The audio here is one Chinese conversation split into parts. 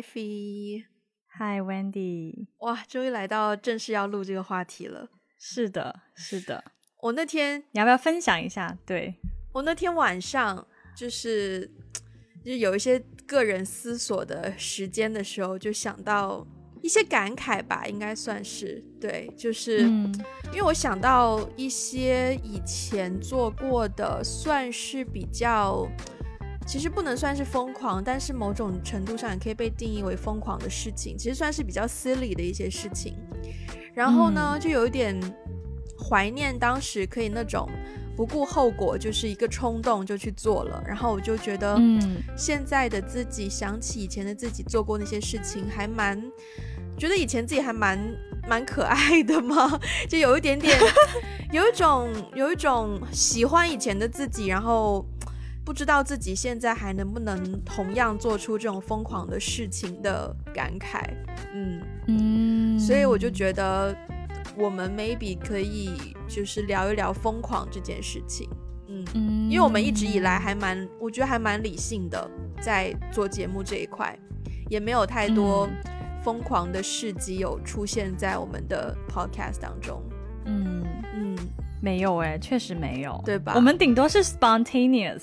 Ivy，嗨，Wendy，哇，终于来到正式要录这个话题了。是的，是的。我那天你要不要分享一下？对我那天晚上就是就是有一些个人思索的时间的时候，就想到一些感慨吧，应该算是对，就是因为我想到一些以前做过的，算是比较。其实不能算是疯狂，但是某种程度上也可以被定义为疯狂的事情。其实算是比较私利的一些事情。然后呢，就有一点怀念当时可以那种不顾后果，就是一个冲动就去做了。然后我就觉得，嗯，现在的自己想起以前的自己做过那些事情，还蛮觉得以前自己还蛮蛮可爱的嘛，就有一点点，有一种有一种喜欢以前的自己，然后。不知道自己现在还能不能同样做出这种疯狂的事情的感慨，嗯。嗯，所以我就觉得我们 maybe 可以就是聊一聊疯狂这件事情，嗯嗯，因为我们一直以来还蛮，我觉得还蛮理性的，在做节目这一块，也没有太多疯狂的事迹有出现在我们的 podcast 当中，嗯嗯，没有哎，确实没有，对吧？我们顶多是 spontaneous。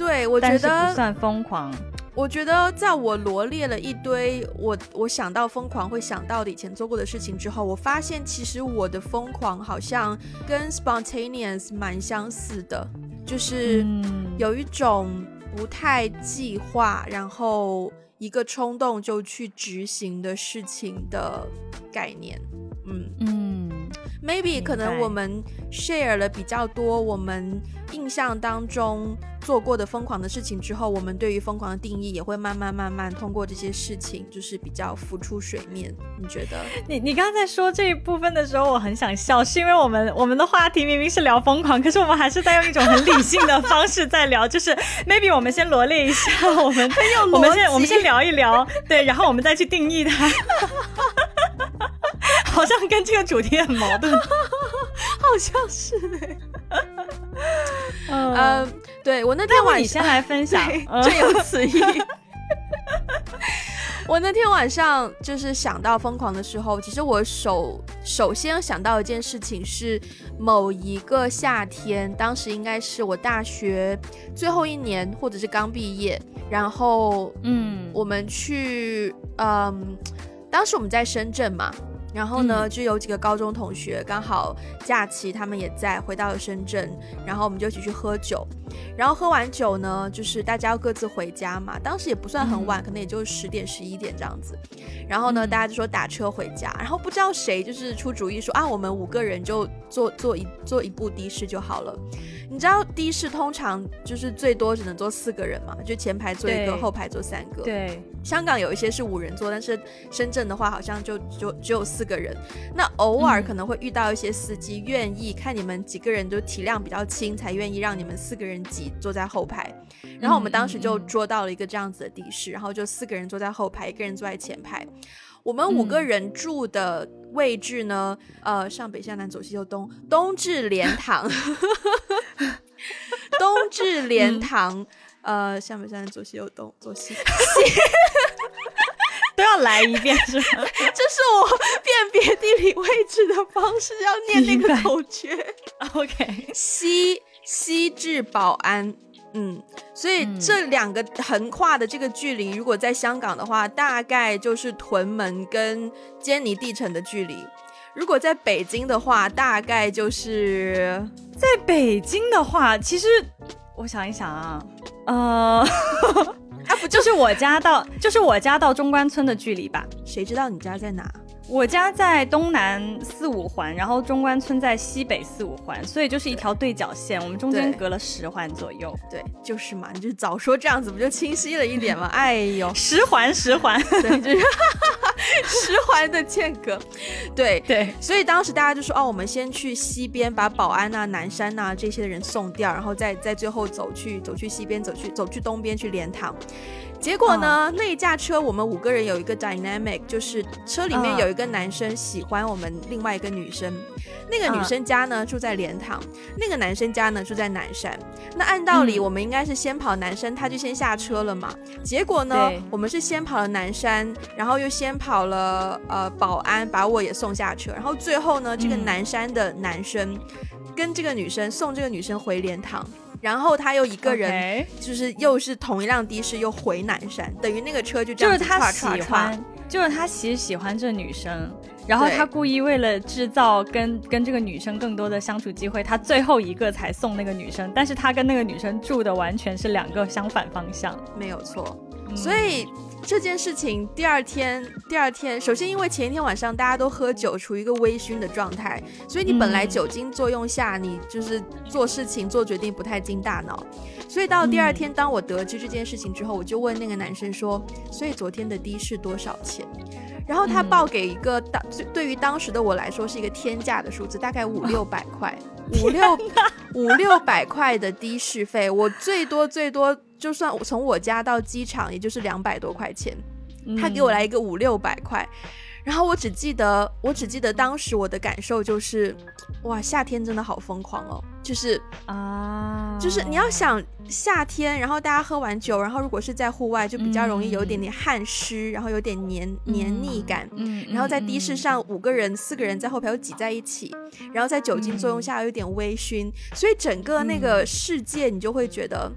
对，我觉得不算疯狂。我觉得在我罗列了一堆我我想到疯狂会想到的以前做过的事情之后，我发现其实我的疯狂好像跟 spontaneous 蛮相似的，就是有一种不太计划，然后一个冲动就去执行的事情的概念。嗯嗯，maybe 可能我们 share 了比较多我们印象当中做过的疯狂的事情之后，我们对于疯狂的定义也会慢慢慢慢通过这些事情，就是比较浮出水面。你觉得？你你刚才说这一部分的时候，我很想笑，是因为我们 我们的话题明明是聊疯狂，可是我们还是在用一种很理性的方式在聊。就是 maybe 我们先罗列一下，我们我们先我们先聊一聊，对，然后我们再去定义它。好像跟这个主题很矛盾，好像是哎。嗯，对我那天晚上，你先来分享，最有此意。我那天晚上就是想到疯狂的时候，其实我首首先想到一件事情是某一个夏天，当时应该是我大学最后一年，或者是刚毕业，然后嗯，我们去嗯，当时我们在深圳嘛。然后呢，就有几个高中同学刚好假期，他们也在回到了深圳，然后我们就一起去喝酒。然后喝完酒呢，就是大家要各自回家嘛。当时也不算很晚，可能也就十点十一点这样子。然后呢，大家就说打车回家。然后不知道谁就是出主意说啊，我们五个人就坐坐一坐一部的士就好了。你知道的士通常就是最多只能坐四个人嘛，就前排坐一个，后排坐三个。对，香港有一些是五人座，但是深圳的话好像就就只有四个人。那偶尔可能会遇到一些司机愿意看你们几个人就体量比较轻，才愿意让你们四个人挤坐在后排。然后我们当时就捉到了一个这样子的的士，然后就四个人坐在后排，一个人坐在前排。我们五个人住的位置呢？呃，上北下南左西右东，东至莲塘，东至莲塘，呃，上北下南左西右东，左西西，都要来一遍是吗？这是我辨别地理位置的方式，要念那个口诀。OK，西西至宝安。嗯，所以这两个横跨的这个距离，如果在香港的话，大概就是屯门跟坚尼地城的距离；如果在北京的话，大概就是在北京的话，其实我想一想啊，呃，啊不就是我家到就是我家到中关村的距离吧？谁知道你家在哪？我家在东南四五环，然后中关村在西北四五环，所以就是一条对角线，我们中间隔了十环左右。对，就是嘛，你就早说这样子不就清晰了一点吗？哎呦，十环十环，对，就是 十环的间隔。对对，所以当时大家就说，哦，我们先去西边把保安呐、南山呐这些的人送掉，然后再再最后走去走去西边，走去走去东边去莲塘。结果呢，那一架车我们五个人有一个 dynamic，就是车里面有一个男生喜欢我们另外一个女生，那个女生家呢住在莲塘，那个男生家呢住在南山。那按道理我们应该是先跑南山，他就先下车了嘛。结果呢，我们是先跑了南山，然后又先跑了呃保安，把我也送下车，然后最后呢，这个南山的男生跟这个女生送这个女生回莲塘。然后他又一个人，就是又是同一辆的士又回南山，等于那个车就这样就是他喜欢，就是他其实喜欢这女生，然后他故意为了制造跟跟这个女生更多的相处机会，他最后一个才送那个女生，但是他跟那个女生住的完全是两个相反方向，没有错，所以。这件事情第二天，第二天，首先因为前一天晚上大家都喝酒，处于一个微醺的状态，所以你本来酒精作用下，你就是做事情、做决定不太经大脑。所以到第二天，当我得知这件事情之后，我就问那个男生说：“所以昨天的的士多少钱？”然后他报给一个当对于当时的我来说是一个天价的数字，大概五六百块，五六五六百块的的士费，我最多最多。就算我从我家到机场，也就是两百多块钱，他给我来一个五六百块，然后我只记得，我只记得当时我的感受就是，哇，夏天真的好疯狂哦，就是啊，就是你要想夏天，然后大家喝完酒，然后如果是在户外，就比较容易有一点点汗湿，然后有点黏黏腻感，嗯，然后在的士上五个人、四个人在后排又挤在一起，然后在酒精作用下有点微醺，所以整个那个世界你就会觉得。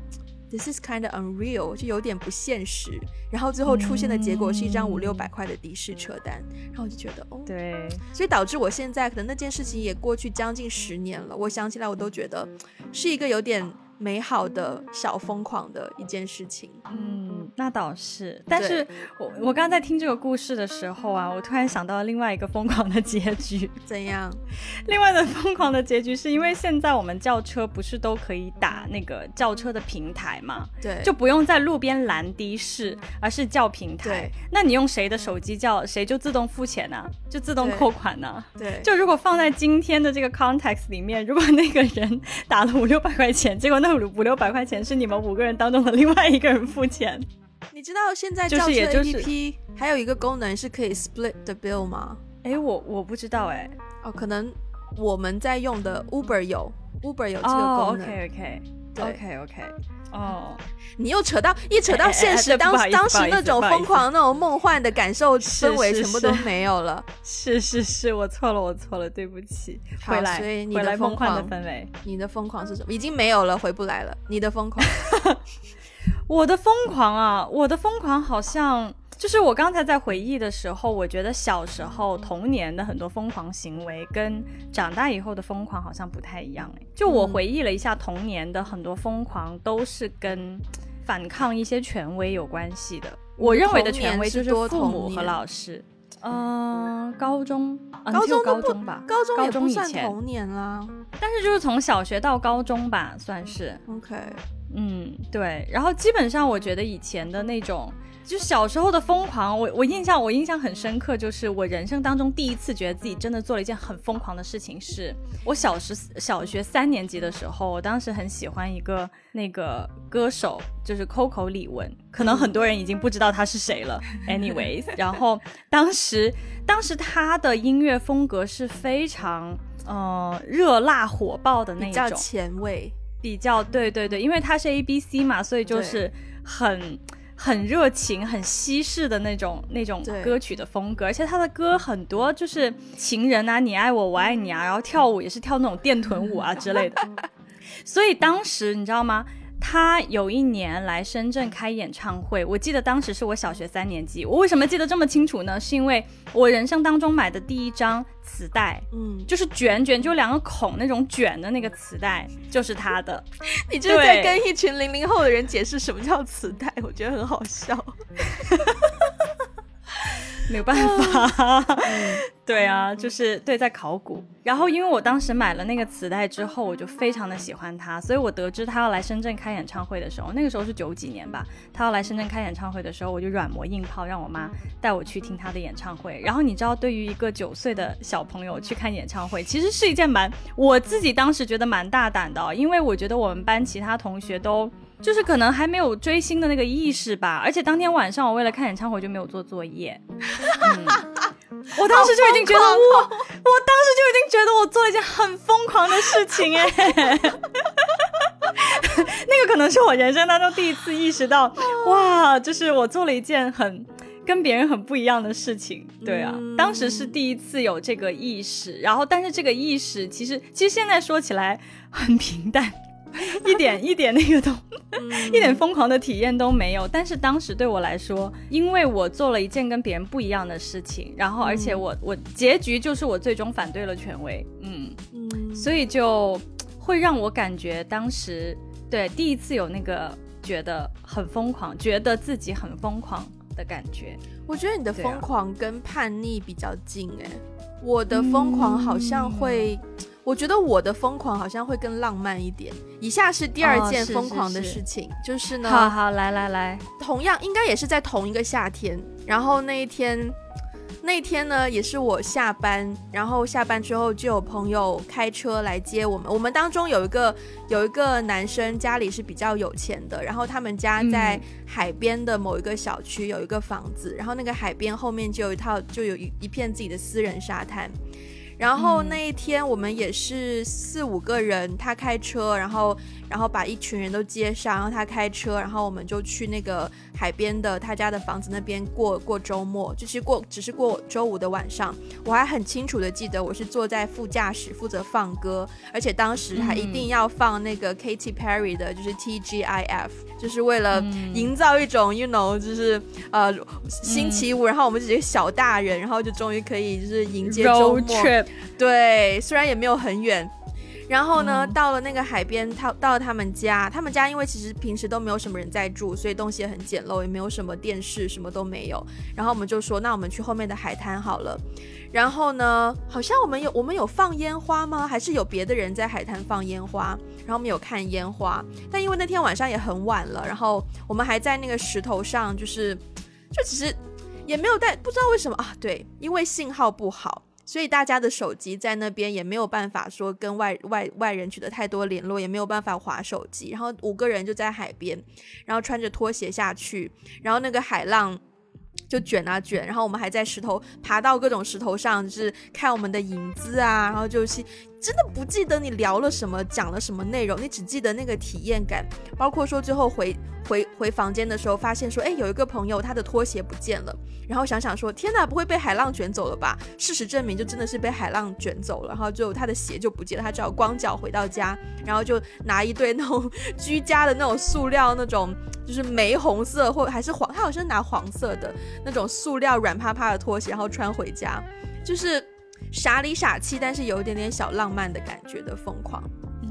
This is kind of unreal，就有点不现实。然后最后出现的结果是一张五六百块的的士车单，然后我就觉得，哦，对，所以导致我现在可能那件事情也过去将近十年了，我想起来我都觉得是一个有点。美好的小疯狂的一件事情，嗯，那倒是。但是我我刚刚在听这个故事的时候啊，我突然想到了另外一个疯狂的结局。怎样？另外的疯狂的结局是因为现在我们叫车不是都可以打那个叫车的平台嘛？对，就不用在路边拦的士，而是叫平台。对，那你用谁的手机叫，谁就自动付钱呢？就自动扣款呢？对。就如果放在今天的这个 context 里面，如果那个人打了五六百块钱，结果那。五六百块钱是你们五个人当中的另外一个人付钱。你知道现在轿车 APP 还有一个功能是可以 split the bill 吗？哎，我我不知道哎。哦，可能我们在用的 Uber 有，Uber 有这个功能。OK OK OK OK。哦，你又扯到一扯到现实，当当时那种疯狂、那种梦幻的感受氛围全部都没有了。是是是，我错了，我错了，对不起。回来，所以你的疯狂的氛围，你的疯狂是什么？已经没有了，回不来了。你的疯狂，我的疯狂啊，我的疯狂好像。就是我刚才在回忆的时候，我觉得小时候童年的很多疯狂行为跟长大以后的疯狂好像不太一样哎。就我回忆了一下童年的很多疯狂，都是跟反抗一些权威有关系的。我认为的权威就是父母和老师。嗯，高中，高中高中吧，高中高中以前童年啦。但是就是从小学到高中吧，算是。OK，嗯，对。然后基本上我觉得以前的那种。就小时候的疯狂，我我印象我印象很深刻，就是我人生当中第一次觉得自己真的做了一件很疯狂的事情，是我小时小学三年级的时候，我当时很喜欢一个那个歌手，就是 Coco 李玟，可能很多人已经不知道他是谁了。Anyways，然后当时当时他的音乐风格是非常呃热辣火爆的那种，比较前卫，比较对对对，因为他是 A B C 嘛，所以就是很。很热情、很西式的那种那种歌曲的风格，而且他的歌很多就是情人啊，你爱我，我爱你啊，然后跳舞也是跳那种电臀舞啊之类的。所以当时你知道吗？他有一年来深圳开演唱会，我记得当时是我小学三年级。我为什么记得这么清楚呢？是因为我人生当中买的第一张磁带，嗯，就是卷卷，就两个孔那种卷的那个磁带，就是他的。你这是在跟一群零零后的人解释什么叫磁带？我觉得很好笑。没有办法，对啊，就是对在考古。然后因为我当时买了那个磁带之后，我就非常的喜欢他，所以我得知他要来深圳开演唱会的时候，那个时候是九几年吧，他要来深圳开演唱会的时候，我就软磨硬泡让我妈带我去听他的演唱会。然后你知道，对于一个九岁的小朋友去看演唱会，其实是一件蛮我自己当时觉得蛮大胆的，因为我觉得我们班其他同学都。就是可能还没有追星的那个意识吧。而且当天晚上我为了看演唱会就没有做作业。我当时就已经觉得我，我当时就已经觉得我做了一件很疯狂的事情哎。那个可能是我人生当中第一次意识到，哇，就是我做了一件很。跟别人很不一样的事情，对啊，当时是第一次有这个意识，然后但是这个意识其实其实现在说起来很平淡，一点一点那个都 一点疯狂的体验都没有。但是当时对我来说，因为我做了一件跟别人不一样的事情，然后而且我我结局就是我最终反对了权威，嗯嗯，所以就会让我感觉当时对第一次有那个觉得很疯狂，觉得自己很疯狂。的感觉，我觉得你的疯狂跟叛逆比较近哎，我的疯狂好像会，我觉得我的疯狂好像会更浪漫一点。以下是第二件疯狂的事情，就是呢，好好来来来，同样应该也是在同一个夏天，然后那一天。那天呢，也是我下班，然后下班之后就有朋友开车来接我们。我们当中有一个有一个男生家里是比较有钱的，然后他们家在海边的某一个小区有一个房子，然后那个海边后面就有一套就有一一片自己的私人沙滩。然后那一天我们也是四五个人，他开车，然后然后把一群人都接上，然后他开车，然后我们就去那个海边的他家的房子那边过过周末，就是过只是过周五的晚上。我还很清楚的记得，我是坐在副驾驶负责放歌，而且当时还一定要放那个 Katy Perry 的，就是 T G I F，就是为了营造一种 you know，就是呃星期五，然后我们几个小大人，然后就终于可以就是迎接周末。对，虽然也没有很远，然后呢，到了那个海边，他到了他们家，他们家因为其实平时都没有什么人在住，所以东西也很简陋，也没有什么电视，什么都没有。然后我们就说，那我们去后面的海滩好了。然后呢，好像我们有我们有放烟花吗？还是有别的人在海滩放烟花？然后我们有看烟花，但因为那天晚上也很晚了，然后我们还在那个石头上，就是就其实也没有带，不知道为什么啊？对，因为信号不好。所以大家的手机在那边也没有办法说跟外外外人取得太多联络，也没有办法划手机。然后五个人就在海边，然后穿着拖鞋下去，然后那个海浪就卷啊卷，然后我们还在石头爬到各种石头上，就是看我们的影子啊，然后就是真的不记得你聊了什么，讲了什么内容，你只记得那个体验感，包括说最后回。回回房间的时候，发现说，哎，有一个朋友他的拖鞋不见了。然后想想说，天哪，不会被海浪卷走了吧？事实证明，就真的是被海浪卷走了。然后就他的鞋就不见了，他只好光脚回到家，然后就拿一堆那种居家的那种塑料那种，就是玫红色或还是黄，他好像拿黄色的那种塑料软趴趴的拖鞋，然后穿回家，就是傻里傻气，但是有一点点小浪漫的感觉的疯狂。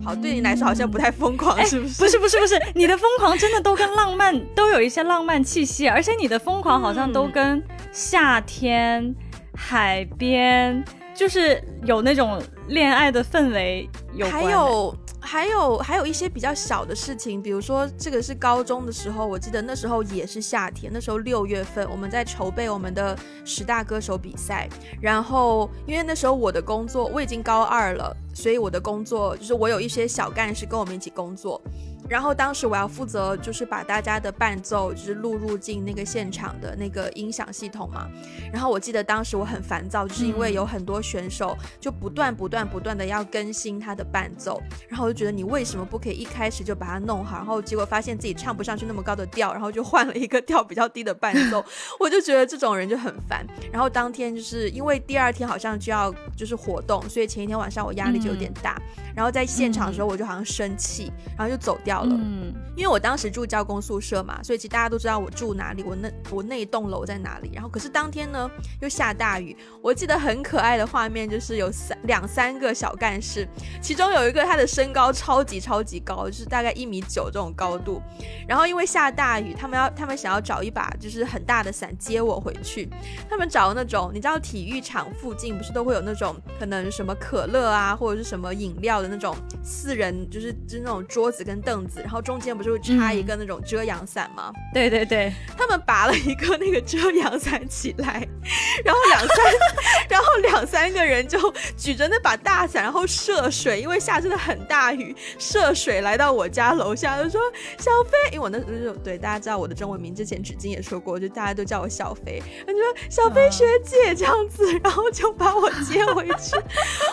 好，对你来说好像不太疯狂，是不是？不是，不是，不是，你的疯狂真的都跟浪漫 都有一些浪漫气息，而且你的疯狂好像都跟夏天、海边，就是有那种恋爱的氛围有关。还有。还有还有一些比较小的事情，比如说这个是高中的时候，我记得那时候也是夏天，那时候六月份，我们在筹备我们的十大歌手比赛。然后因为那时候我的工作我已经高二了，所以我的工作就是我有一些小干事跟我们一起工作。然后当时我要负责就是把大家的伴奏就是录入进那个现场的那个音响系统嘛。然后我记得当时我很烦躁，就是因为有很多选手就不断不断不断的要更新他的伴奏，然后我就觉得你为什么不可以一开始就把它弄好？然后结果发现自己唱不上去那么高的调，然后就换了一个调比较低的伴奏。我就觉得这种人就很烦。然后当天就是因为第二天好像就要就是活动，所以前一天晚上我压力就有点大。然后在现场的时候我就好像生气，然后就走掉了。嗯，因为我当时住教工宿舍嘛，所以其实大家都知道我住哪里，我那我那一栋楼在哪里。然后可是当天呢又下大雨，我记得很可爱的画面就是有三两三个小干事，其中有一个他的身高超级超级高，就是大概一米九这种高度。然后因为下大雨，他们要他们想要找一把就是很大的伞接我回去。他们找那种你知道体育场附近不是都会有那种可能什么可乐啊或者是什么饮料的那种四人就是就是那种桌子跟凳。子，然后中间不是插一个那种遮阳伞吗？对对对，他们拔了一个那个遮阳伞起来，然后两三，然后两三个人就举着那把大伞，然后涉水，因为下真的很大雨，涉水来到我家楼下，就说小飞，因为我那时候对大家知道我的中文名，之前纸巾也说过，就大家都叫我小飞，他就说小飞学姐这样子，然后就把我接回去。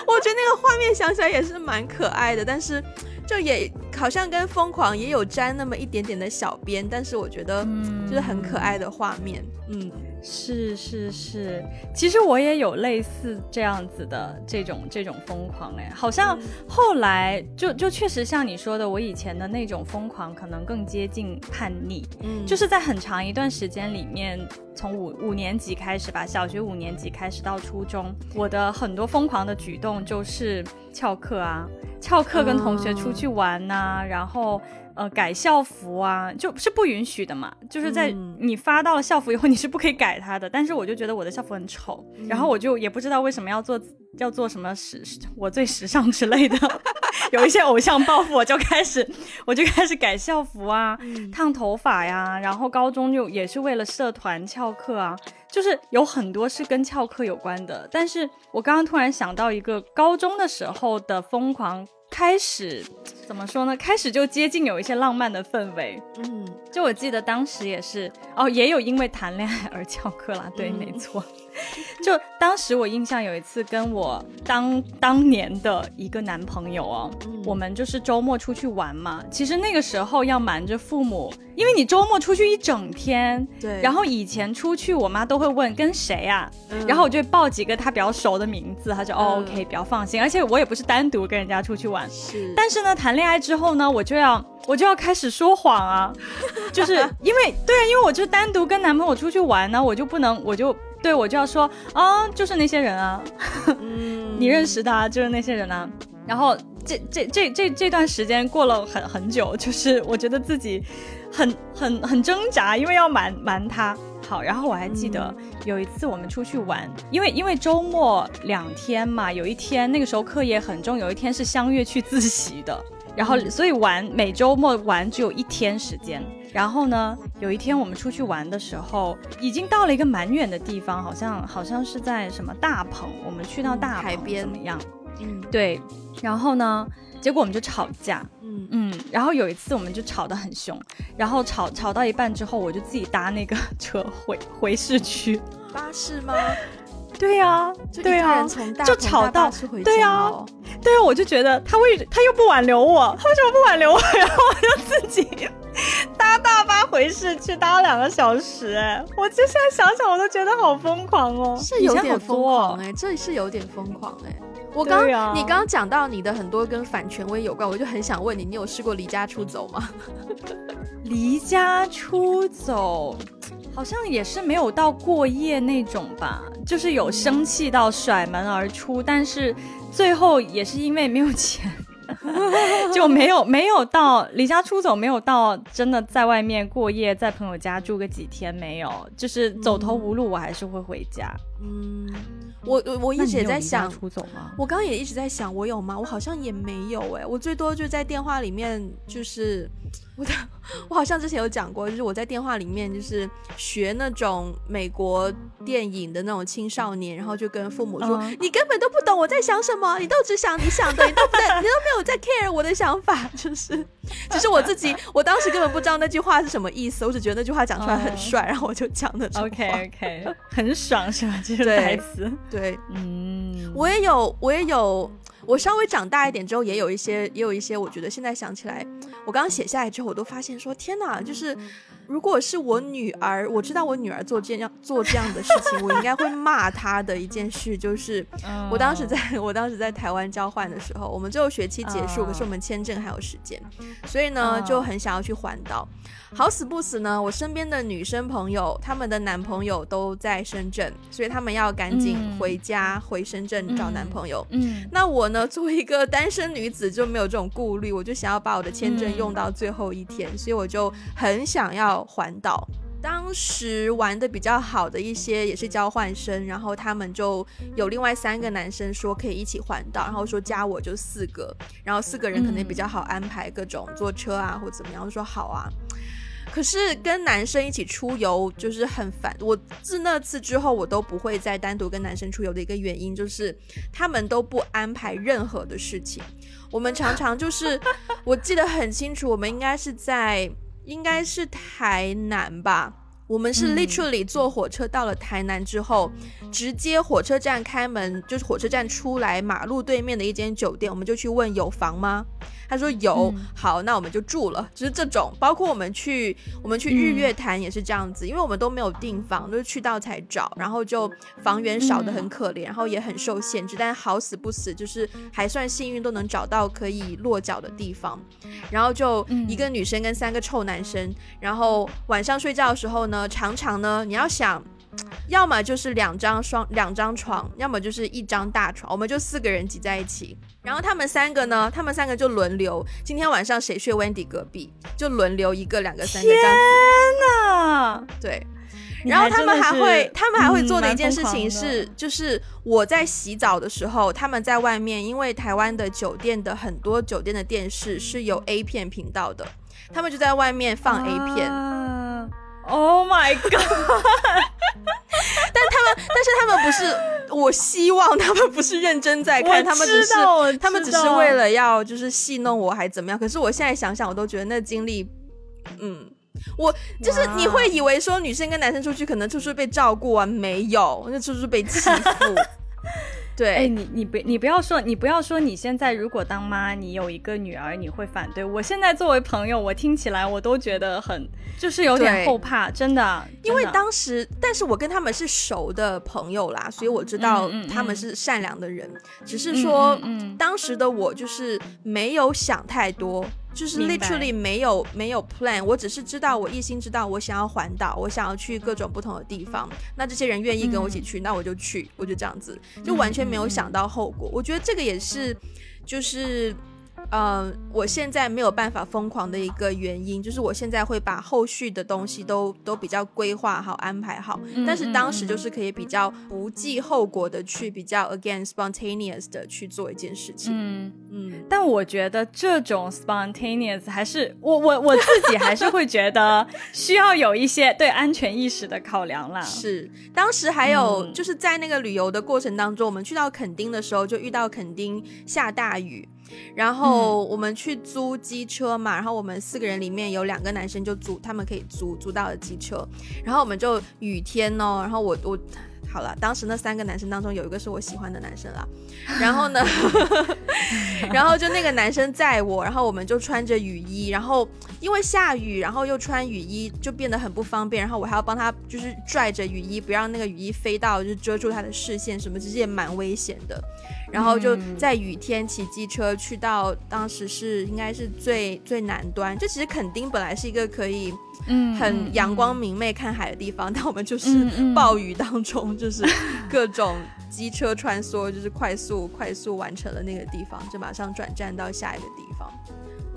我觉得那个画面想起来也是蛮可爱的，但是就也好像跟疯狂也有沾那么一点点的小边，但是我觉得就是很可爱的画面，嗯。是是是，其实我也有类似这样子的这种这种疯狂哎，好像后来就就确实像你说的，我以前的那种疯狂可能更接近叛逆，嗯，就是在很长一段时间里面，从五五年级开始吧，小学五年级开始到初中，我的很多疯狂的举动就是翘课啊，翘课跟同学出去玩呐，然后。呃，改校服啊，就是不允许的嘛。就是在你发到了校服以后，你是不可以改它的。但是我就觉得我的校服很丑，然后我就也不知道为什么要做要做什么时我最时尚之类的，有一些偶像包袱，我就开始 我就开始改校服啊，烫头发呀。然后高中就也是为了社团翘课啊，就是有很多是跟翘课有关的。但是我刚刚突然想到一个高中的时候的疯狂。开始怎么说呢？开始就接近有一些浪漫的氛围。嗯，就我记得当时也是哦，也有因为谈恋爱而翘课啦。对，没错。就当时我印象有一次跟我当当年的一个男朋友哦，我们就是周末出去玩嘛。其实那个时候要瞒着父母，因为你周末出去一整天。对。然后以前出去，我妈都会问跟谁啊，然后我就报几个她比较熟的名字，她就 OK 比较放心。而且我也不是单独跟人家出去玩。是。但是呢，谈恋爱之后呢，我就要我就要开始说谎啊，就是因为对啊，因为我就单独跟男朋友出去玩呢，我就不能我就。对，我就要说啊，就是那些人啊，你认识的，啊就是那些人啊。然后这这这这这段时间过了很很久，就是我觉得自己很很很挣扎，因为要瞒瞒他。好，然后我还记得有一次我们出去玩，因为因为周末两天嘛，有一天那个时候课业很重，有一天是相约去自习的，然后所以玩每周末玩只有一天时间。然后呢，有一天我们出去玩的时候，已经到了一个蛮远的地方，好像好像是在什么大鹏，我们去到大海边怎么样？嗯，对。然后呢，结果我们就吵架，嗯嗯。然后有一次我们就吵得很凶，然后吵吵到一半之后，我就自己搭那个车回回市区。巴士吗？对呀，对呀，就吵到，对呀，对呀，我就觉得他为他又不挽留我，他为什么不挽留我？然后我就自己搭大巴回市去搭了两个小时，哎，我就现在想想我都觉得好疯狂哦，是有点疯狂哎，这是有点疯狂哎。我刚你刚刚讲到你的很多跟反权威有关，我就很想问你，你有试过离家出走吗？离家出走，好像也是没有到过夜那种吧，就是有生气到甩门而出，但是最后也是因为没有钱。就没有没有到离家出走，没有到真的在外面过夜，在朋友家住个几天，没有，就是走投无路，我还是会回家。嗯，我我我一直也在想出走吗？我刚刚也一直在想，我有吗？我好像也没有哎，我最多就在电话里面就是。我的，我好像之前有讲过，就是我在电话里面就是学那种美国电影的那种青少年，然后就跟父母说：“你根本都不懂我在想什么，你都只想你想的，你都不在，你都没有在 care 我的想法。”就是，其实我自己，我当时根本不知道那句话是什么意思，我只觉得那句话讲出来很帅，然后我就讲的。OK OK，很爽是吧？这是台词。对，嗯，我也有，我也有。我稍微长大一点之后，也有一些，也有一些，我觉得现在想起来，我刚写下来之后，我都发现说，天哪，就是如果是我女儿，我知道我女儿做这样做这样的事情，我应该会骂她的一件事，就是我当时在我当时在台湾交换的时候，我们最后学期结束，可是我们签证还有时间，所以呢就很想要去环岛。好死不死呢，我身边的女生朋友，她们的男朋友都在深圳，所以他们要赶紧回家回深圳找男朋友。嗯，那我呢，作为一个单身女子，就没有这种顾虑，我就想要把我的签证用到最后一天，所以我就很想要环岛。当时玩的比较好的一些也是交换生，然后他们就有另外三个男生说可以一起环岛，然后说加我就四个，然后四个人可能比较好安排各种坐车啊或怎么样，说好啊。可是跟男生一起出游就是很烦，我自那次之后我都不会再单独跟男生出游的一个原因就是他们都不安排任何的事情，我们常常就是我记得很清楚，我们应该是在。应该是台南吧。我们是 literally 坐火车到了台南之后，直接火车站开门，就是火车站出来马路对面的一间酒店，我们就去问有房吗？他说有，好，那我们就住了。就是这种，包括我们去我们去日月潭也是这样子，因为我们都没有订房，都是去到才找，然后就房源少的很可怜，然后也很受限制，但好死不死就是还算幸运，都能找到可以落脚的地方。然后就一个女生跟三个臭男生，然后晚上睡觉的时候呢。常常呢，你要想，要么就是两张双两张床，要么就是一张大床，我们就四个人挤在一起。然后他们三个呢，他们三个就轮流，今天晚上谁睡 Wendy 隔壁，就轮流一个、两个、三个这样子。天哪！对。然后他们还会，他们还会做的一件事情是，就是我在洗澡的时候，他们在外面，因为台湾的酒店的很多酒店的电视是有 A 片频道的，他们就在外面放 A 片。Oh my god！但他们，但是他们不是，我希望他们不是认真在看，他们只是，他们只是为了要就是戏弄我，还怎么样？可是我现在想想，我都觉得那经历，嗯，我就是你会以为说女生跟男生出去可能就是被照顾啊，没有，那就是被欺负。对，哎，你你不你不要说，你不要说，你现在如果当妈，你有一个女儿，你会反对？我现在作为朋友，我听起来我都觉得很，就是有点后怕，真的。因为当时，但是我跟他们是熟的朋友啦，所以我知道他们是善良的人。只是说，当时的我就是没有想太多。就是 literally 没有没有 plan，我只是知道我一心知道我想要环岛，我想要去各种不同的地方。那这些人愿意跟我一起去，那我就去，我就这样子，就完全没有想到后果。我觉得这个也是，就是。嗯，我现在没有办法疯狂的一个原因，就是我现在会把后续的东西都都比较规划好、安排好。但是当时就是可以比较不计后果的去比较 again spontaneous 的去做一件事情。嗯嗯。但我觉得这种 spontaneous 还是我我我自己还是会觉得 需要有一些对安全意识的考量啦。是，当时还有就是在那个旅游的过程当中，我们去到垦丁的时候就遇到垦丁下大雨。然后我们去租机车嘛，然后我们四个人里面有两个男生就租，他们可以租租到了机车，然后我们就雨天哦，然后我我。好了，当时那三个男生当中有一个是我喜欢的男生啦，然后呢，然后就那个男生载我，然后我们就穿着雨衣，然后因为下雨，然后又穿雨衣就变得很不方便，然后我还要帮他就是拽着雨衣，不让那个雨衣飞到就遮住他的视线什么，其实也蛮危险的。然后就在雨天骑机车去到当时是应该是最最南端，就其实垦丁本来是一个可以。嗯，很阳光明媚看海的地方，但我们就是暴雨当中，就是各种机车穿梭，就是快速快速完成了那个地方，就马上转站到下一个地方。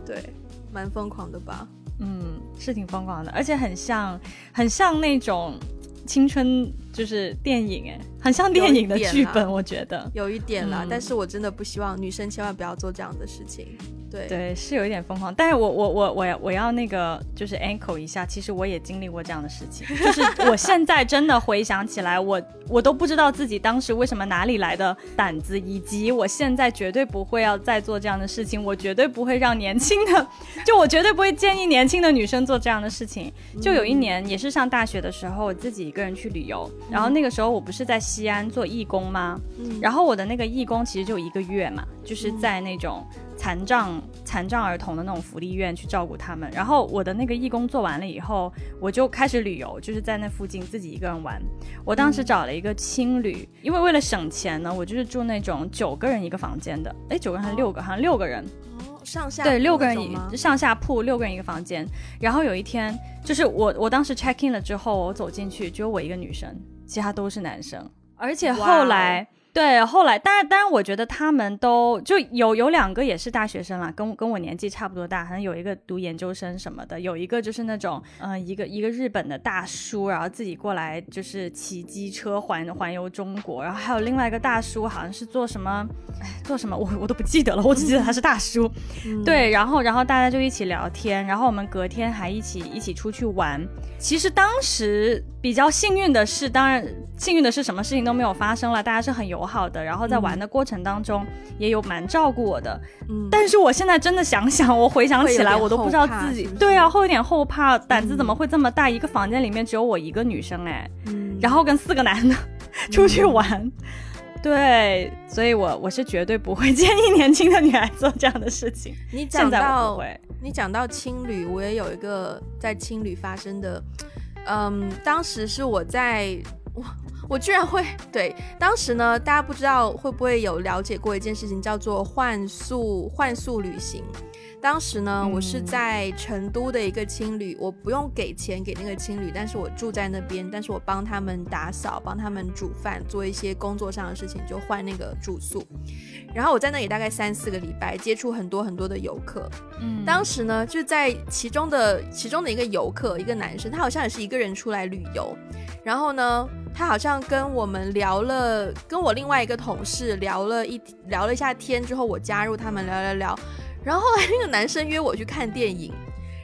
对，蛮疯狂的吧？嗯，是挺疯狂的，而且很像很像那种青春，就是电影哎，很像电影的剧本，我觉得有一点啦。但是我真的不希望女生千万不要做这样的事情。对对，是有一点疯狂，但是我我我我要我要那个就是 ankle 一下，其实我也经历过这样的事情，就是我现在真的回想起来，我我都不知道自己当时为什么哪里来的胆子，以及我现在绝对不会要再做这样的事情，我绝对不会让年轻的，就我绝对不会建议年轻的女生做这样的事情。就有一年也是上大学的时候，我自己一个人去旅游，然后那个时候我不是在西安做义工吗？嗯然后我的那个义工其实就一个月嘛，就是在那种。残障残障儿童的那种福利院去照顾他们，然后我的那个义工做完了以后，我就开始旅游，就是在那附近自己一个人玩。我当时找了一个青旅，因为为了省钱呢，我就是住那种九个人一个房间的，哎，九个人还是六个？好像六个人。哦，上下对六个人一上下铺，六个人一个房间。然后有一天，就是我我当时 check in 了之后，我走进去只有我一个女生，其他都是男生，而且后来。对，后来当然当然，我觉得他们都就有有两个也是大学生了，跟跟我年纪差不多大，好像有一个读研究生什么的，有一个就是那种嗯一个一个日本的大叔，然后自己过来就是骑机车环环游中国，然后还有另外一个大叔，好像是做什么做什么，我我都不记得了，我只记得他是大叔。对，然后然后大家就一起聊天，然后我们隔天还一起一起出去玩。其实当时比较幸运的是，当然幸运的是什么事情都没有发生了，大家是很友好的。然后在玩的过程当中，也有蛮照顾我的。嗯，但是我现在真的想想，我回想起来，我都不知道自己对啊，会有点后怕，胆子怎么会这么大？一个房间里面只有我一个女生哎，然后跟四个男的出去玩。对，所以我我是绝对不会建议年轻的女孩做这样的事情。你讲到你讲到青旅，我也有一个在青旅发生的，嗯，当时是我在我我居然会对，当时呢，大家不知道会不会有了解过一件事情，叫做幻速幻速旅行。当时呢，我是在成都的一个青旅，我不用给钱给那个青旅，但是我住在那边，但是我帮他们打扫，帮他们煮饭，做一些工作上的事情，就换那个住宿。然后我在那里大概三四个礼拜，接触很多很多的游客。嗯，当时呢，就在其中的其中的一个游客，一个男生，他好像也是一个人出来旅游。然后呢，他好像跟我们聊了，跟我另外一个同事聊了一聊了一下天之后，我加入他们聊聊聊。然后后来那个男生约我去看电影，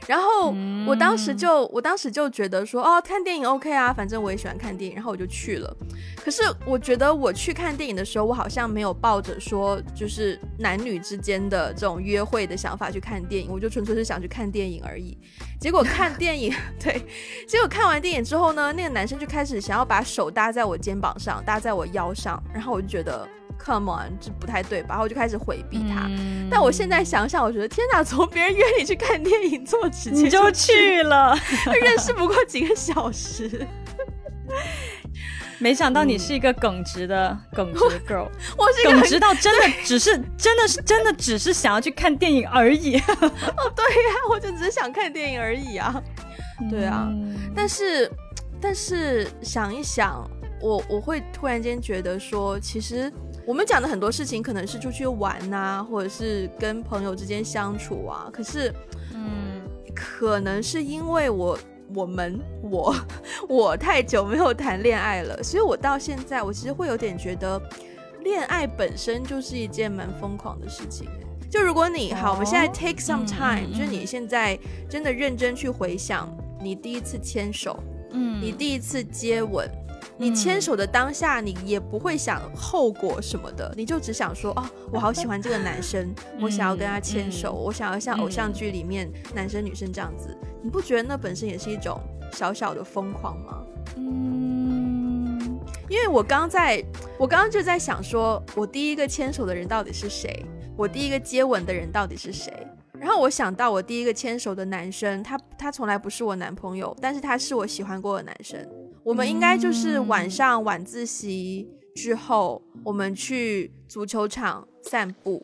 然后我当时就我当时就觉得说哦看电影 OK 啊，反正我也喜欢看电影，然后我就去了。可是我觉得我去看电影的时候，我好像没有抱着说就是男女之间的这种约会的想法去看电影，我就纯粹是想去看电影而已。结果看电影，对，结果看完电影之后呢，那个男生就开始想要把手搭在我肩膀上，搭在我腰上，然后我就觉得。Come on，这不太对吧？然后我就开始回避他。但我现在想想，我觉得天哪，从别人约你去看电影这么直接就去了，认识不过几个小时。没想到你是一个耿直的耿直 girl，我是耿直到真的只是真的是真的只是想要去看电影而已。哦，对呀，我就只是想看电影而已啊。对啊，但是但是想一想，我我会突然间觉得说，其实。我们讲的很多事情可能是出去玩呐，或者是跟朋友之间相处啊。可是，嗯，可能是因为我、我们、我、我太久没有谈恋爱了，所以我到现在我其实会有点觉得，恋爱本身就是一件蛮疯狂的事情。就如果你好，我们现在 take some time，就是你现在真的认真去回想你第一次牵手，嗯，你第一次接吻。你牵手的当下，你也不会想后果什么的，你就只想说，哦，我好喜欢这个男生，我想要跟他牵手，我想要像偶像剧里面男生女生这样子。你不觉得那本身也是一种小小的疯狂吗？嗯，因为我刚在，我刚刚就在想，说我第一个牵手的人到底是谁？我第一个接吻的人到底是谁？然后我想到我第一个牵手的男生，他他从来不是我男朋友，但是他是我喜欢过的男生。我们应该就是晚上晚自习之后，我们去足球场散步，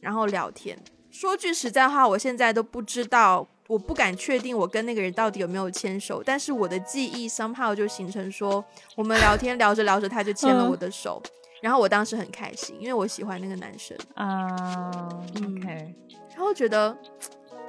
然后聊天。说句实在话，我现在都不知道，我不敢确定我跟那个人到底有没有牵手。但是我的记忆 somehow 就形成说，我们聊天聊着聊着，他就牵了我的手，然后我当时很开心，因为我喜欢那个男生啊。OK，然后觉得。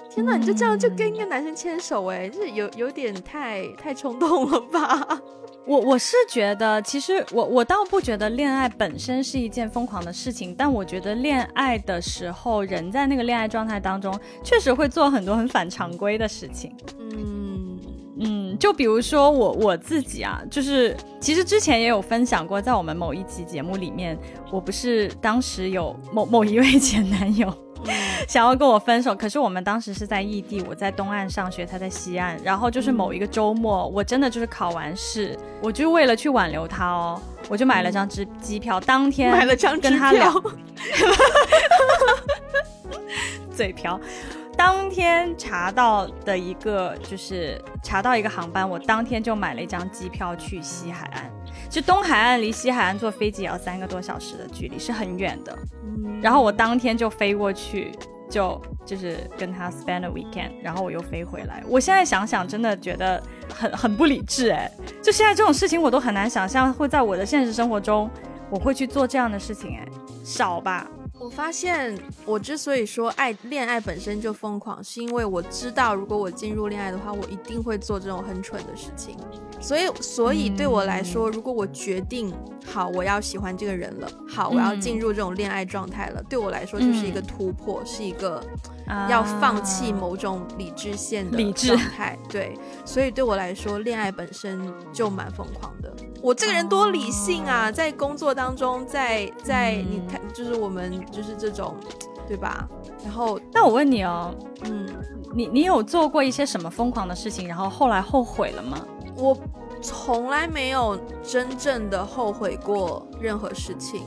天哪，你就这样就跟一个男生牵手哎，就是有有点太太冲动了吧？我我是觉得，其实我我倒不觉得恋爱本身是一件疯狂的事情，但我觉得恋爱的时候，人在那个恋爱状态当中，确实会做很多很反常规的事情。嗯嗯，就比如说我我自己啊，就是其实之前也有分享过，在我们某一期节目里面，我不是当时有某某一位前男友。想要跟我分手，可是我们当时是在异地，我在东岸上学，他在西岸。然后就是某一个周末，我真的就是考完试，我就为了去挽留他哦，我就买了张机机票，当天买了张跟他聊，嘴瓢。当天查到的一个就是查到一个航班，我当天就买了一张机票去西海岸。就东海岸离西海岸坐飞机也要三个多小时的距离，是很远的。然后我当天就飞过去，就就是跟他 spend a weekend，然后我又飞回来。我现在想想，真的觉得很很不理智哎。就现在这种事情，我都很难想象会在我的现实生活中我会去做这样的事情，哎，少吧。我发现，我之所以说爱恋爱本身就疯狂，是因为我知道，如果我进入恋爱的话，我一定会做这种很蠢的事情。所以，所以对我来说，如果我决定好我要喜欢这个人了，好我要进入这种恋爱状态了，对我来说就是一个突破，是一个要放弃某种理智线的状态。对，所以对我来说，恋爱本身就蛮疯狂的。我这个人多理性啊，在工作当中，在在你看，就是我们就是这种，对吧？然后，那我问你哦，嗯，你你有做过一些什么疯狂的事情，然后后来后悔了吗？我从来没有真正的后悔过任何事情。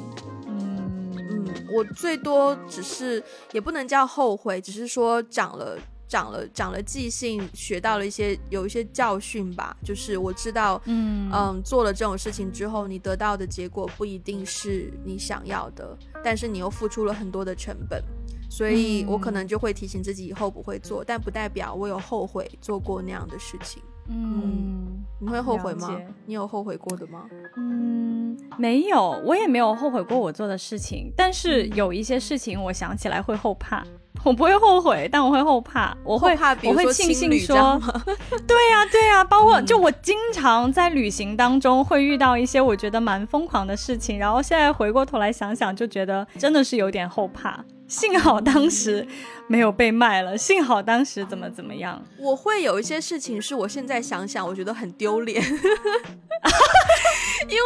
我最多只是也不能叫后悔，只是说长了长了长了记性，学到了一些有一些教训吧。就是我知道，嗯嗯，做了这种事情之后，你得到的结果不一定是你想要的，但是你又付出了很多的成本，所以我可能就会提醒自己以后不会做，但不代表我有后悔做过那样的事情。嗯，你会后悔吗？你有后悔过的吗？嗯，没有，我也没有后悔过我做的事情。但是有一些事情，我想起来会后怕。我不会后悔，但我会后怕。我会怕，我会庆幸说，对呀，对呀。包括就我经常在旅行当中会遇到一些我觉得蛮疯狂的事情，然后现在回过头来想想，就觉得真的是有点后怕。幸好当时没有被卖了，幸好当时怎么怎么样。我会有一些事情是我现在想想，我觉得很丢脸，因为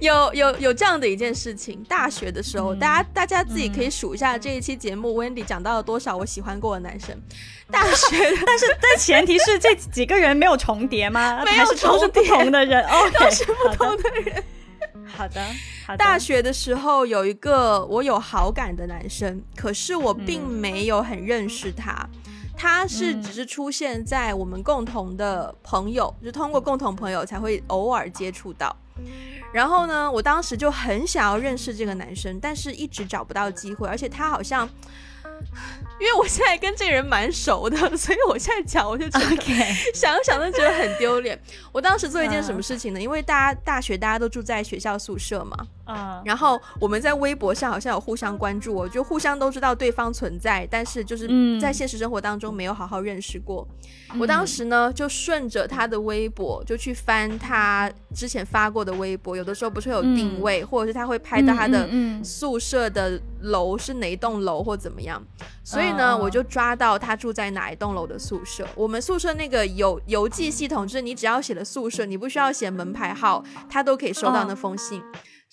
有有有这样的一件事情。大学的时候，大家大家自己可以数一下这一期节目，Wendy 讲到了多少我喜欢过的男生。大学，但是但前提是这几个人没有重叠吗？没有重叠，不同的人，都是不同的人。好的。大学的时候有一个我有好感的男生，可是我并没有很认识他，他是只是出现在我们共同的朋友，就通过共同朋友才会偶尔接触到。然后呢，我当时就很想要认识这个男生，但是一直找不到机会，而且他好像。因为我现在跟这个人蛮熟的，所以我现在讲我就觉得 想想都觉得很丢脸。我当时做一件什么事情呢？因为大家大学大家都住在学校宿舍嘛，嗯，然后我们在微博上好像有互相关注，我就互相都知道对方存在，但是就是在现实生活当中没有好好认识过。我当时呢就顺着他的微博就去翻他之前发过的微博，有的时候不是有定位，或者是他会拍到他的宿舍的楼是哪一栋楼或怎么样。所以呢，我就抓到他住在哪一栋楼的宿舍。我们宿舍那个邮邮寄系统，就是你只要写了宿舍，你不需要写门牌号，他都可以收到那封信。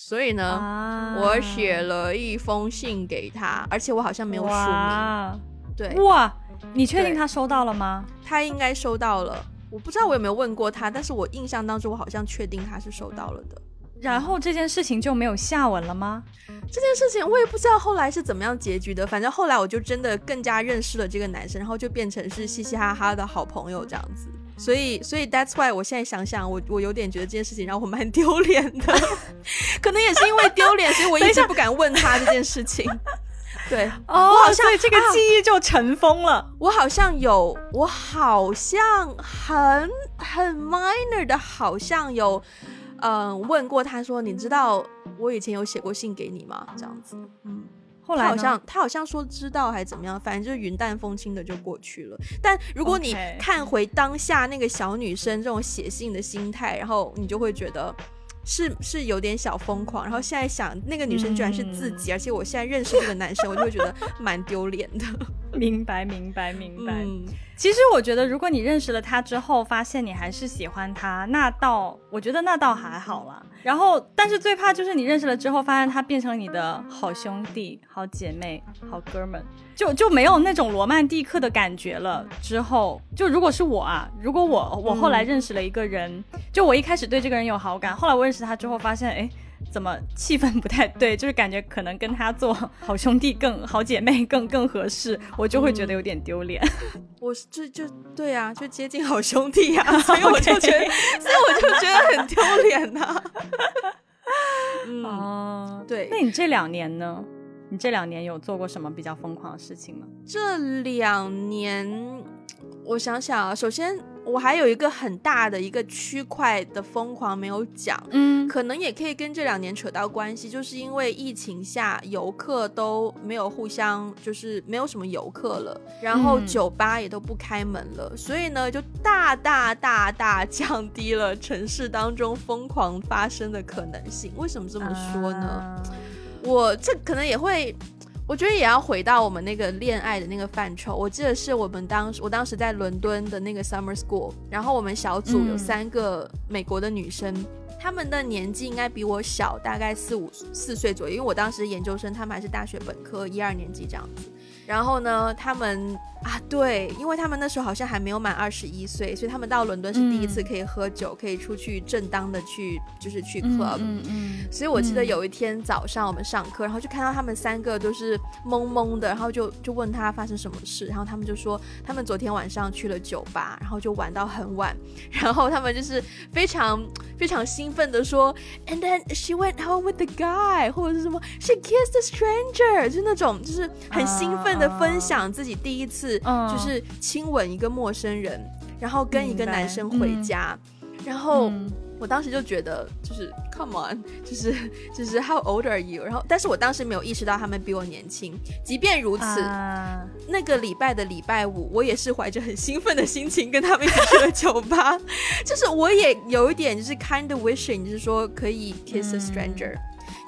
所以呢，我写了一封信给他，而且我好像没有署名。对，哇，你确定他收到了吗？他应该收到了。我不知道我有没有问过他，但是我印象当中，我好像确定他是收到了的。然后这件事情就没有下文了吗？这件事情我也不知道后来是怎么样结局的。反正后来我就真的更加认识了这个男生，然后就变成是嘻嘻哈哈的好朋友这样子。所以，所以 that's why 我现在想想，我我有点觉得这件事情让我蛮丢脸的。可能也是因为丢脸，所以我一直不敢问他这件事情。对，哦，好像这个记忆就尘封了。我好像有，我好像很很 minor 的，好像有。嗯，问过他说，你知道我以前有写过信给你吗？这样子，嗯，后来好像他好像说知道还是怎么样，反正就是云淡风轻的就过去了。但如果你看回当下那个小女生这种写信的心态，然后你就会觉得。是是有点小疯狂，然后现在想那个女生居然是自己，而且我现在认识这个男生，我就会觉得蛮丢脸的。明白，明白，明白。其实我觉得，如果你认识了他之后，发现你还是喜欢他，那倒我觉得那倒还好啦。然后，但是最怕就是你认识了之后，发现他变成你的好兄弟、好姐妹、好哥们。就就没有那种罗曼蒂克的感觉了。之后，就如果是我啊，如果我我后来认识了一个人，就我一开始对这个人有好感，后来我认识他之后发现，哎，怎么气氛不太对？就是感觉可能跟他做好兄弟更好姐妹更更合适，我就会觉得有点丢脸。我这就对啊，就接近好兄弟呀，所以我就觉得，所以我就觉得很丢脸呐。嗯，对。那你这两年呢？你这两年有做过什么比较疯狂的事情吗？这两年，我想想啊，首先我还有一个很大的一个区块的疯狂没有讲，嗯，可能也可以跟这两年扯到关系，就是因为疫情下游客都没有互相，就是没有什么游客了，然后酒吧也都不开门了，所以呢，就大大大大降低了城市当中疯狂发生的可能性。为什么这么说呢？我这可能也会。我觉得也要回到我们那个恋爱的那个范畴。我记得是我们当时，我当时在伦敦的那个 summer school，然后我们小组有三个美国的女生，她们的年纪应该比我小大概四五四岁左右，因为我当时研究生，她们还是大学本科一二年级这样子。然后呢，她们啊，对，因为他们那时候好像还没有满二十一岁，所以他们到伦敦是第一次可以喝酒，可以出去正当的去，就是去 club。嗯嗯。所以我记得有一天早上我们上课，然后就看到他们三个都是懵懵的，然后就就问他发生什么事，然后他们就说他们昨天晚上去了酒吧，然后就玩到很晚，然后他们就是非常非常兴奋的说，and then she went home with the guy，或者是什么 she kissed a stranger，就那种就是很兴奋。的分享自己第一次就是亲吻一个陌生人，然后跟一个男生回家，然后我当时就觉得就是 come on，就是就是 how old are you？然后但是我当时没有意识到他们比我年轻。即便如此，那个礼拜的礼拜五，我也是怀着很兴奋的心情跟他们一起去了酒吧，就是我也有一点就是 kind of wishing，就是说可以 kiss a stranger。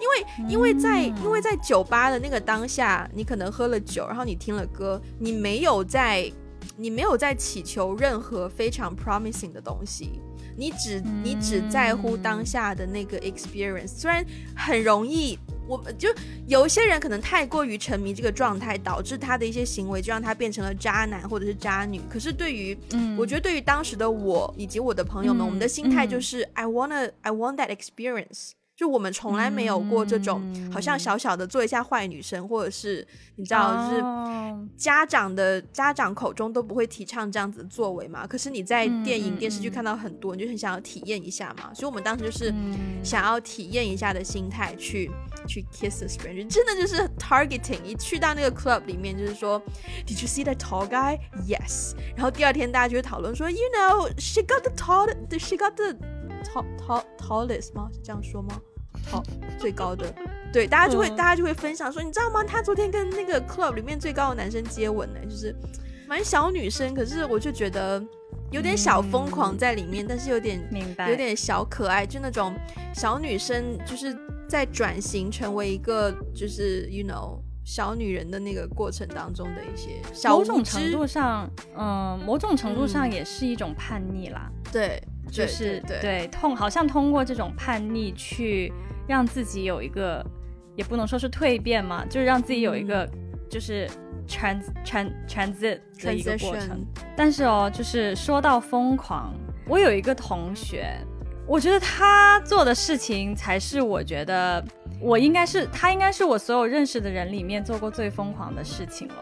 因为，因为在，因为在酒吧的那个当下，你可能喝了酒，然后你听了歌，你没有在，你没有在祈求任何非常 promising 的东西，你只，你只在乎当下的那个 experience。虽然很容易，我就有一些人可能太过于沉迷这个状态，导致他的一些行为就让他变成了渣男或者是渣女。可是对于，我觉得对于当时的我以及我的朋友们，我们的心态就是 I wanna, I want that experience。就我们从来没有过这种，好像小小的做一下坏女生，或者是你知道，就是家长的家长口中都不会提倡这样子的作为嘛。可是你在电影电视剧看到很多，你就很想要体验一下嘛。所以我们当时就是想要体验一下的心态去去 kiss a stranger，真的就是 targeting。一去到那个 club 里面，就是说，Did you see that tall guy? Yes。然后第二天大家就会讨论说，You know, she got the tall, she got the tall, tall, tallest 吗？是这样说吗？好，最高的，对，大家就会，大家就会分享说，你知道吗？他昨天跟那个 club 里面最高的男生接吻呢，就是蛮小女生，可是我就觉得有点小疯狂在里面，但是有点明白，有点小可爱，就那种小女生就是在转型成为一个就是 you know 小女人的那个过程当中的一些小某种程度上，嗯，某种程度上也是一种叛逆啦，对。就是对通，好像通过这种叛逆去让自己有一个，也不能说是蜕变嘛，就是让自己有一个就是 trans trans transit 的一个过程。但是哦，就是说到疯狂，我有一个同学，我觉得他做的事情才是我觉得我应该是他应该是我所有认识的人里面做过最疯狂的事情了。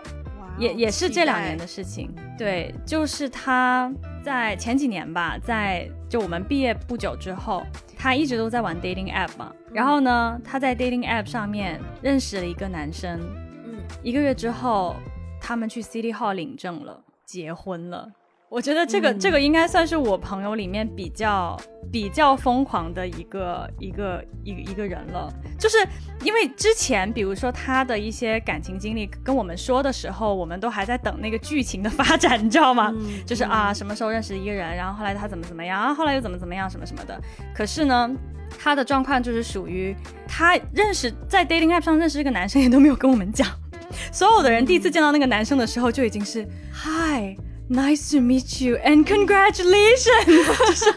也也是这两年的事情，对，就是他在前几年吧，在就我们毕业不久之后，他一直都在玩 dating app 嘛，然后呢，他在 dating app 上面认识了一个男生，嗯，一个月之后，他们去 City Hall 领证了，结婚了。我觉得这个这个应该算是我朋友里面比较比较疯狂的一个一个一一个人了，就是因为之前比如说他的一些感情经历跟我们说的时候，我们都还在等那个剧情的 发展，你知道吗？就是啊什么时候认识一个人，然后后来他怎么怎么样，然后后来又怎么怎么样什么什么的。可是呢，他的状况就是属于他认识在 dating app 上认识这个男生也都没有跟我们讲，所有的人第一次见到那个男生的时候就已经是嗨。Nice to meet you and congratulations！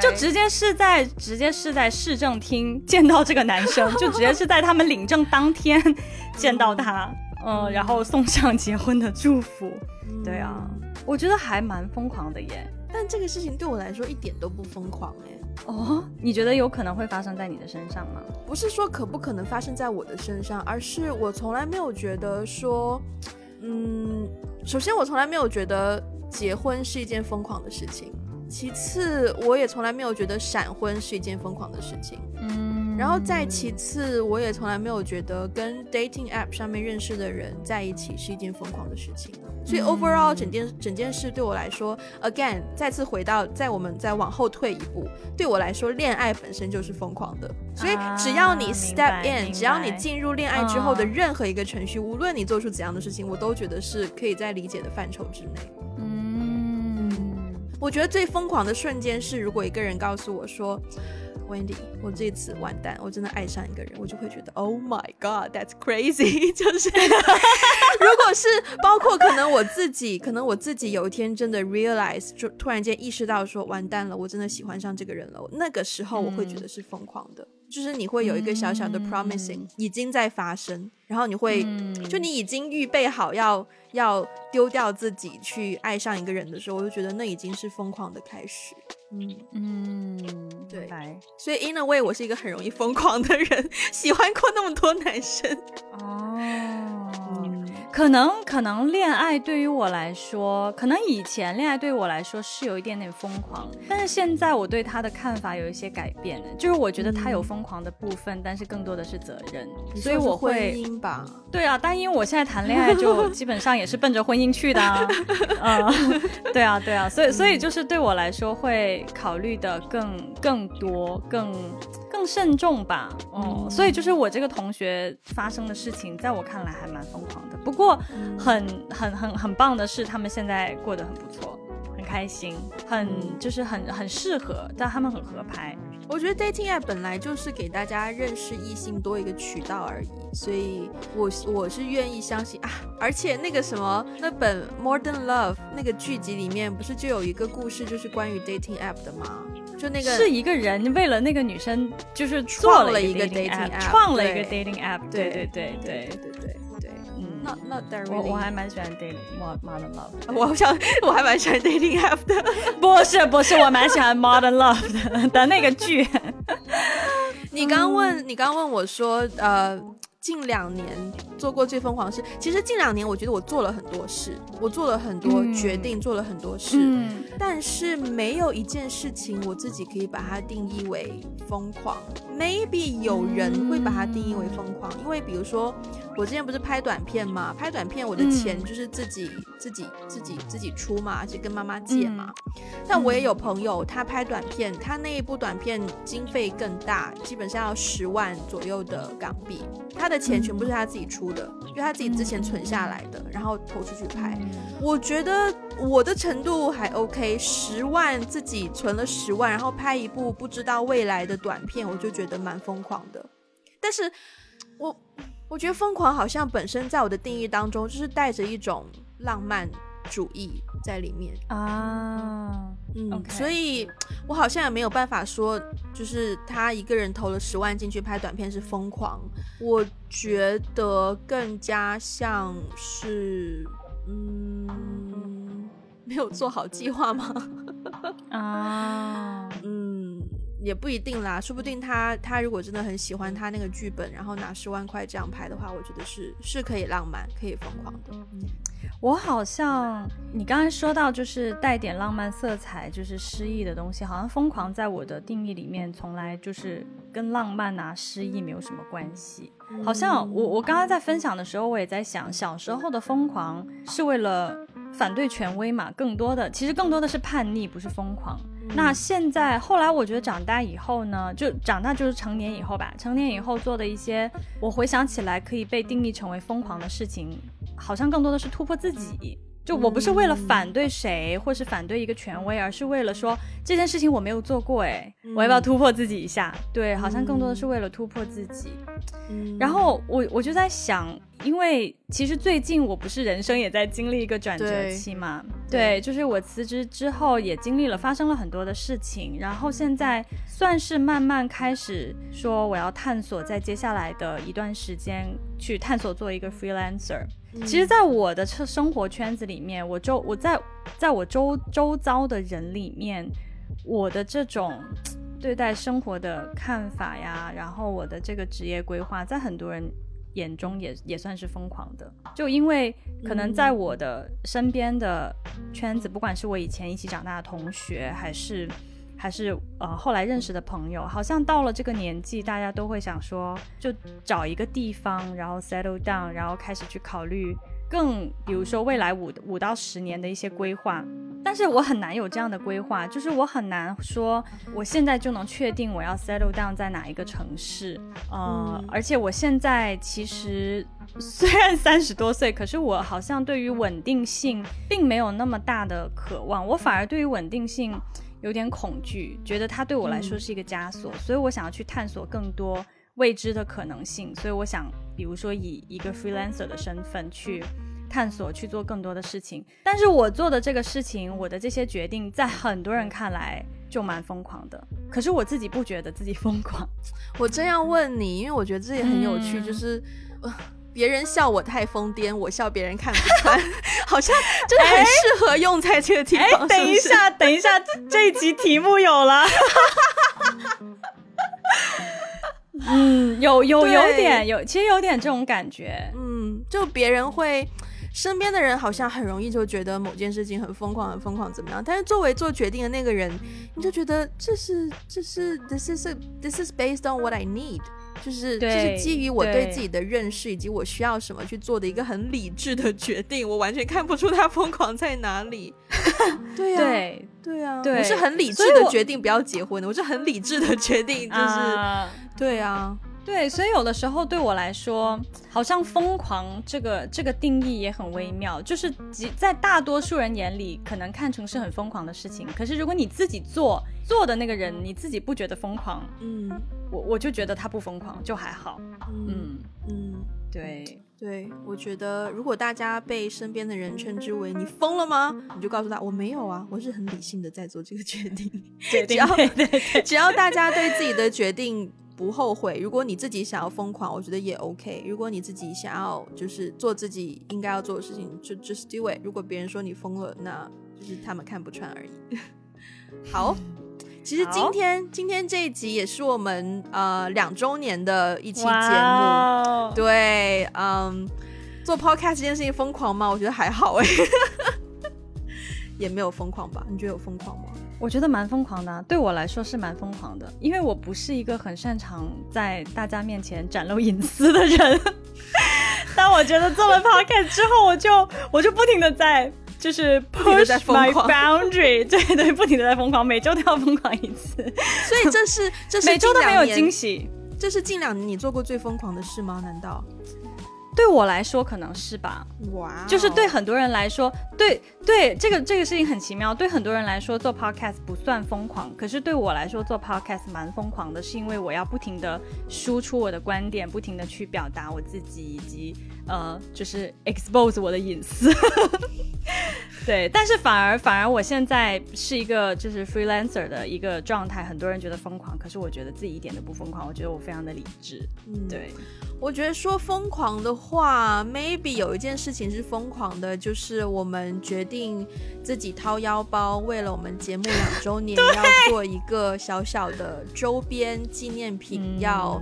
就就直接是在直接是在市政厅见到这个男生，就直接是在他们领证当天见到他，嗯，然后送上结婚的祝福。对啊，我觉得还蛮疯狂的耶。但这个事情对我来说一点都不疯狂哎。哦，你觉得有可能会发生在你的身上吗？不是说可不可能发生在我的身上，而是我从来没有觉得说。嗯，首先我从来没有觉得结婚是一件疯狂的事情，其次我也从来没有觉得闪婚是一件疯狂的事情。嗯，然后再其次，我也从来没有觉得跟 dating app 上面认识的人在一起是一件疯狂的事情。所以 overall 整件整件事对我来说，again 再次回到，在我们再往后退一步，对我来说，恋爱本身就是疯狂的。所以只要你 step in，只要你进入恋爱之后的任何一个程序，无论你做出怎样的事情，我都觉得是可以在理解的范畴之内。嗯，我觉得最疯狂的瞬间是，如果一个人告诉我说。Wendy，我这次完蛋，我真的爱上一个人，我就会觉得 Oh my God，that's crazy。就是，如果是包括可能我自己，可能我自己有一天真的 realize，就突然间意识到说完蛋了，我真的喜欢上这个人了，那个时候我会觉得是疯狂的。就是你会有一个小小的 promising 已经在发生，然后你会就你已经预备好要要丢掉自己去爱上一个人的时候，我就觉得那已经是疯狂的开始。嗯嗯，对。所以 in a way 我是一个很容易疯狂的人，喜欢过那么多男生。哦。可能可能恋爱对于我来说，可能以前恋爱对我来说是有一点点疯狂，但是现在我对他的看法有一些改变，就是我觉得他有疯狂的部分，但是更多的是责任，所以我会吧？对啊，但因为我现在谈恋爱就 基本上也是奔着婚姻去的，嗯，对啊对啊，所以所以就是对我来说会考虑的更更多更。更慎重吧，哦，所以就是我这个同学发生的事情，在我看来还蛮疯狂的。不过很很很很棒的是，他们现在过得很不错，很开心，很就是很很适合，但他们很合拍。我觉得 dating app 本来就是给大家认识异性多一个渠道而已，所以我我是愿意相信啊。而且那个什么，那本 Modern Love 那个剧集里面不是就有一个故事，就是关于 dating app 的吗？就那个是一个人为了那个女生，就是创了一个 dating app，创了一个 dating app。对对对对对对对，嗯，那那我我还蛮喜欢 dating Modern Love，我想我还蛮喜欢 dating app 的。不是不是，我蛮喜欢 Modern Love 的的那个剧。你刚问，你刚问我说，呃，近两年做过最疯狂的事，其实近两年我觉得我做了很多事，我做了很多决定，做了很多事，但是没有一件事情我自己可以把它定义为疯狂。Maybe 有人会把它定义为疯狂，因为比如说。我之前不是拍短片嘛，拍短片我的钱就是自己自己自己自己出嘛，而且跟妈妈借嘛。但我也有朋友，他拍短片，他那一部短片经费更大，基本上要十万左右的港币，他的钱全部是他自己出的，因为他自己之前存下来的，然后投出去拍。我觉得我的程度还 OK，十万自己存了十万，然后拍一部不知道未来的短片，我就觉得蛮疯狂的。但是我。我觉得疯狂好像本身在我的定义当中，就是带着一种浪漫主义在里面啊。嗯，所以我好像也没有办法说，就是他一个人投了十万进去拍短片是疯狂。我觉得更加像是，嗯，没有做好计划吗？啊，嗯。也不一定啦，说不定他他如果真的很喜欢他那个剧本，然后拿十万块这样拍的话，我觉得是是可以浪漫、可以疯狂的。我好像你刚才说到就是带点浪漫色彩，就是诗意的东西，好像疯狂在我的定义里面从来就是跟浪漫啊、诗意没有什么关系。好像我我刚刚在分享的时候，我也在想，小时候的疯狂是为了反对权威嘛，更多的其实更多的是叛逆，不是疯狂。那现在后来，我觉得长大以后呢，就长大就是成年以后吧。成年以后做的一些，我回想起来可以被定义成为疯狂的事情，好像更多的是突破自己。就我不是为了反对谁，或是反对一个权威，而是为了说这件事情我没有做过，哎，我要不要突破自己一下？对，好像更多的是为了突破自己。然后我我就在想，因为其实最近我不是人生也在经历一个转折期嘛，对，就是我辞职之后也经历了发生了很多的事情，然后现在算是慢慢开始说我要探索，在接下来的一段时间去探索做一个 freelancer。其实，在我的生生活圈子里面，我周我在在我周周遭的人里面，我的这种对待生活的看法呀，然后我的这个职业规划，在很多人眼中也也算是疯狂的。就因为可能在我的身边的圈子，不管是我以前一起长大的同学，还是。还是呃后来认识的朋友，好像到了这个年纪，大家都会想说，就找一个地方，然后 settle down，然后开始去考虑。更比如说未来五五到十年的一些规划，但是我很难有这样的规划，就是我很难说我现在就能确定我要 settle down 在哪一个城市，呃，而且我现在其实虽然三十多岁，可是我好像对于稳定性并没有那么大的渴望，我反而对于稳定性有点恐惧，觉得它对我来说是一个枷锁，所以我想要去探索更多。未知的可能性，所以我想，比如说以一个 freelancer 的身份去探索，去做更多的事情。但是我做的这个事情，我的这些决定，在很多人看来就蛮疯狂的。可是我自己不觉得自己疯狂。我真要问你，因为我觉得这也很有趣，就是别人笑我太疯癫，我笑别人看不穿，好像真的很适合用在这个地方。等一下，等一下，这一集题目有了。嗯，有有有点有，其实有点这种感觉。嗯，就别人会，身边的人好像很容易就觉得某件事情很疯狂，很疯狂怎么样？但是作为做决定的那个人，你就觉得这是这是 this is this is based on what I need，就是就是基于我对自己的认识以及我需要什么去做的一个很理智的决定。我完全看不出他疯狂在哪里。对呀，对对呀，我是很理智的决定不要结婚的，我是很理智的决定就是。对啊，对，所以有的时候对我来说，好像疯狂这个这个定义也很微妙，就是在大多数人眼里可能看成是很疯狂的事情，可是如果你自己做做的那个人，你自己不觉得疯狂，嗯，我我就觉得他不疯狂，就还好，嗯。嗯，对。对，我觉得如果大家被身边的人称之为你疯了吗，你就告诉他我没有啊，我是很理性的在做这个决定，只要只要大家对自己的决定。不后悔。如果你自己想要疯狂，我觉得也 OK。如果你自己想要就是做自己应该要做的事情，就 just do it。如果别人说你疯了，那就是他们看不穿而已。好，其实今天今天这一集也是我们呃两周年的一期节目。对，嗯，做 podcast 这件事情疯狂吗？我觉得还好哎，也没有疯狂吧？你觉得有疯狂吗？我觉得蛮疯狂的，对我来说是蛮疯狂的，因为我不是一个很擅长在大家面前展露隐私的人。但我觉得做了 podcast 之后，我就我就不停的在就是 push my boundary，对对，不停的在疯狂，每周都要疯狂一次。所以这是这是每周都没有惊喜，这是近两年你做过最疯狂的事吗？难道？对我来说可能是吧，哇，就是对很多人来说，对对，这个这个事情很奇妙。对很多人来说做 podcast 不算疯狂，可是对我来说做 podcast 蛮疯狂的，是因为我要不停的输出我的观点，不停的去表达我自己，以及呃，就是 expose 我的隐私。对，但是反而反而我现在是一个就是 freelancer 的一个状态，很多人觉得疯狂，可是我觉得自己一点都不疯狂，我觉得我非常的理智。嗯，对。我觉得说疯狂的话，maybe 有一件事情是疯狂的，就是我们决定自己掏腰包，为了我们节目两 周年，要做一个小小的周边纪念品，要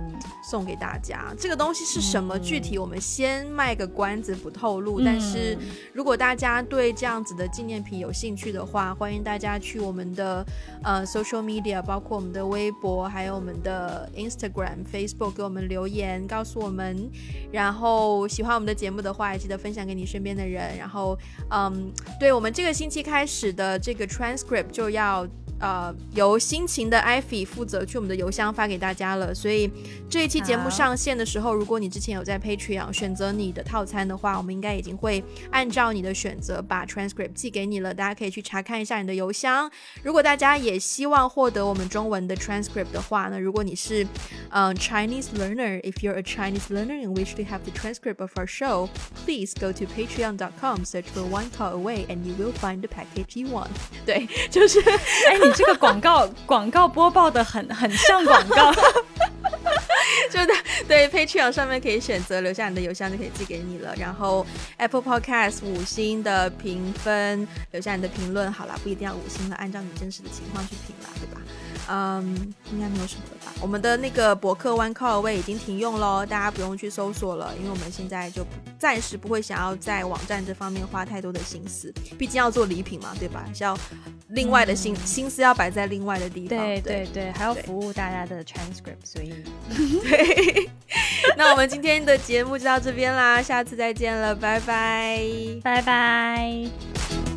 送给大家。这个东西是什么？具体我们先卖个关子，不透露。但是如果大家对这样的纪念品有兴趣的话，欢迎大家去我们的呃 social media，包括我们的微博，还有我们的 Instagram、Facebook，给我们留言，告诉我。我们，然后喜欢我们的节目的话，也记得分享给你身边的人。然后，嗯，对我们这个星期开始的这个 transcript 就要。呃，由辛勤的艾菲负责去我们的邮箱发给大家了。所以这一期节目上线的时候，如果你之前有在 Patreon 选择你的套餐的话，我们应该已经会按照你的选择把 transcript 寄给你了。大家可以去查看一下你的邮箱。如果大家也希望获得我们中文的 transcript 的话呢，如果你是嗯 Chinese learner，if you're a Chinese learner and wish to have the transcript of our show，please go to patreon.com，search for one call away，and you will find the package you want。对，就是哎。这个广告广告播报的很很像广告，就对对，Patreon 上面可以选择留下你的邮箱就可以寄给你了。然后 Apple Podcast 五星的评分，留下你的评论。好了，不一定要五星了，按照你真实的情况去评啦，对吧？嗯，应该没有什么了吧？我们的那个博客 One Call Away 已经停用喽，大家不用去搜索了，因为我们现在就暂时不会想要在网站这方面花太多的心思，毕竟要做礼品嘛，对吧？是要另外的心心思要摆在另外的地方，对对对，还要服务大家的 transcript，所以对。那我们今天的节目就到这边啦，下次再见了，拜拜，拜拜。